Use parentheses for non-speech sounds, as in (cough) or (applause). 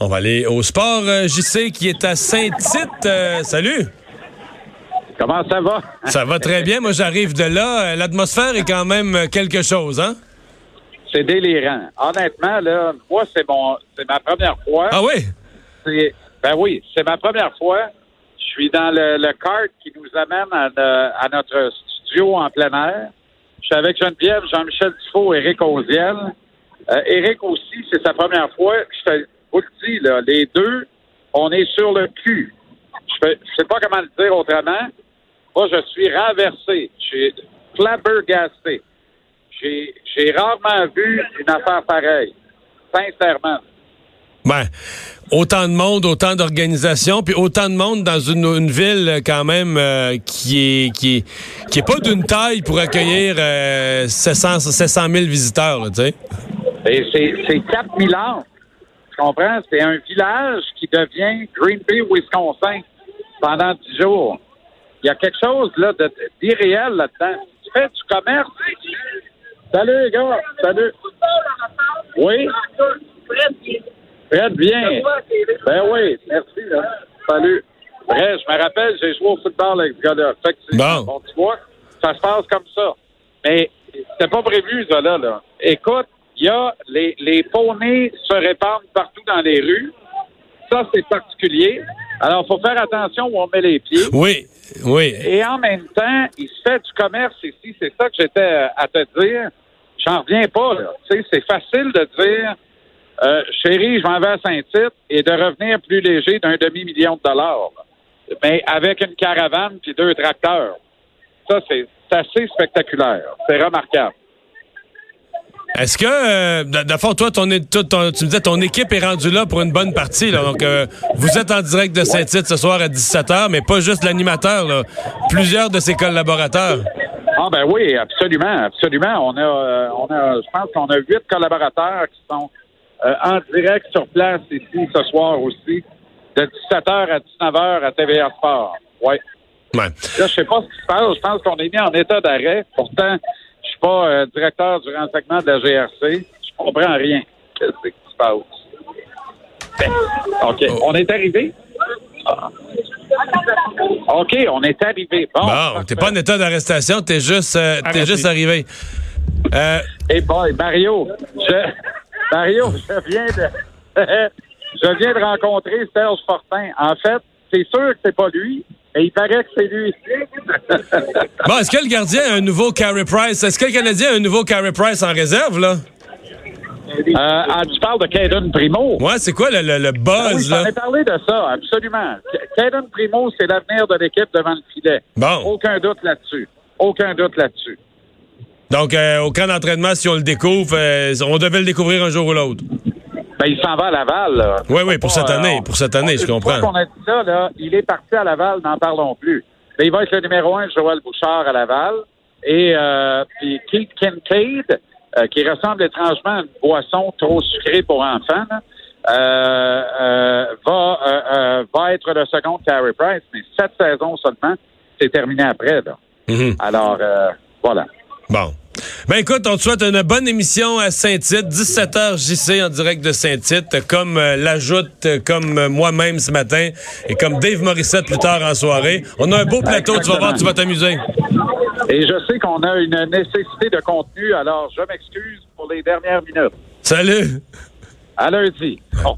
On va aller au sport. Euh, JC qui est à Saint-Tite. Euh, salut. Comment ça va? Ça va très bien. Moi, j'arrive de là. Euh, l'atmosphère est quand même quelque chose, hein? C'est délirant. Honnêtement, là, moi, c'est mon, c'est ma première fois. Ah oui? ben oui, c'est ma première fois. Je suis dans le, le kart qui nous amène à, notre studio en plein air. Je suis avec Geneviève, Jean-Michel Dufault, Éric Oziel. Euh, Éric aussi, c'est sa première fois. Je vous le dis, là, les deux, on est sur le cul. Je ne sais pas comment le dire autrement. Moi, je suis renversé. Je suis flabbergasté. J'ai rarement vu une affaire pareille. Sincèrement. Ben, autant de monde, autant d'organisations, puis autant de monde dans une, ville quand même euh, qui est qui est qui est pas d'une taille pour accueillir euh, 700, 700 000 visiteurs, tu sais. C'est 4000 ans. Tu comprends? C'est un village qui devient Green Bay, Wisconsin pendant 10 jours. Il y a quelque chose là d'irréel là-dedans. Tu fais du commerce? Salut les gars. Salut. Oui? Très bien. Ben oui, merci. Salut. Bref, je me rappelle, j'ai joué au football avec ce gars-là. Bon. tu vois, ça se passe comme ça. Mais c'était pas prévu, ça, là. là. Écoute, il y a les, les poneys se répandent partout dans les rues. Ça, c'est particulier. Alors, il faut faire attention où on met les pieds. Oui, oui. Et en même temps, il se fait du commerce ici. C'est ça que j'étais à te dire. J'en reviens pas, là. Tu sais, c'est facile de dire euh, chérie, je m'en vais à Saint-Tite et de revenir plus léger d'un demi-million de dollars. Mais avec une caravane puis deux tracteurs. Ça, c'est assez spectaculaire. C'est remarquable. Est-ce que, euh, d'abord, toi, ton, ton, tu me disais ton équipe est rendue là pour une bonne partie. Là, donc, euh, vous êtes en direct de Saint-Tite ce soir à 17h, mais pas juste l'animateur, plusieurs de ses collaborateurs. Ah ben oui, absolument, absolument. On a, euh, on a, je pense qu'on a huit collaborateurs qui sont euh, en direct sur place ici ce soir aussi, de 17h à 19h à TVA Sport. Oui. Ouais. Là, je sais pas ce qui se passe. Je pense qu'on est mis en état d'arrêt. Pourtant, suis pas euh, directeur du renseignement de la GRC. Je comprends rien. Qu'est-ce qui se passe? Ben, OK. Oh. On est arrivé? OK, on est arrivé. Bon, bon t'es pas en état d'arrestation, t'es juste, euh, es juste arrivé. Euh... Hey boy, Mario, je, Mario, je viens de, (laughs) je viens de rencontrer Serge Fortin. En fait, c'est sûr que c'est pas lui, il paraît que c'est lui. (laughs) bon, est-ce que le gardien a un nouveau Carey Price? Est-ce que le Canadien a un nouveau Carey Price en réserve, là? Euh, ah, tu parles de Caden Primo. Ouais, c'est quoi le, le, buzz, ah oui, là? parlé de ça, absolument. Caden Primo, c'est l'avenir de l'équipe devant le filet. Bon. Aucun doute là-dessus. Aucun doute là-dessus. Donc, euh, au camp d'entraînement, si on le découvre, euh, on devait le découvrir un jour ou l'autre. Ben, il s'en va à Laval. Oui, oui, pour cette année. pour cette année, je comprends. qu'on a dit ça, là, il est parti à Laval, n'en parlons plus. Ben, il va être le numéro un de Joël Bouchard à Laval. Et euh, puis Keith Kincaid, euh, qui ressemble étrangement à une boisson trop sucrée pour enfants, va, va être le second Carey Price. Mais cette saison seulement, c'est terminé après. Là. Mm-hmm. Alors, voilà. Bon. Ben écoute, on te souhaite une bonne émission à Saint-Tite, 17h JC en direct de Saint-Tite, comme euh, l'ajoute, euh, comme euh, moi-même ce matin, et comme Dave Morissette plus tard en soirée. On a un beau plateau, tu vas voir, tu vas t'amuser. Et je sais qu'on a une nécessité de contenu, alors je m'excuse pour les dernières minutes. Salut! À lundi. Bon.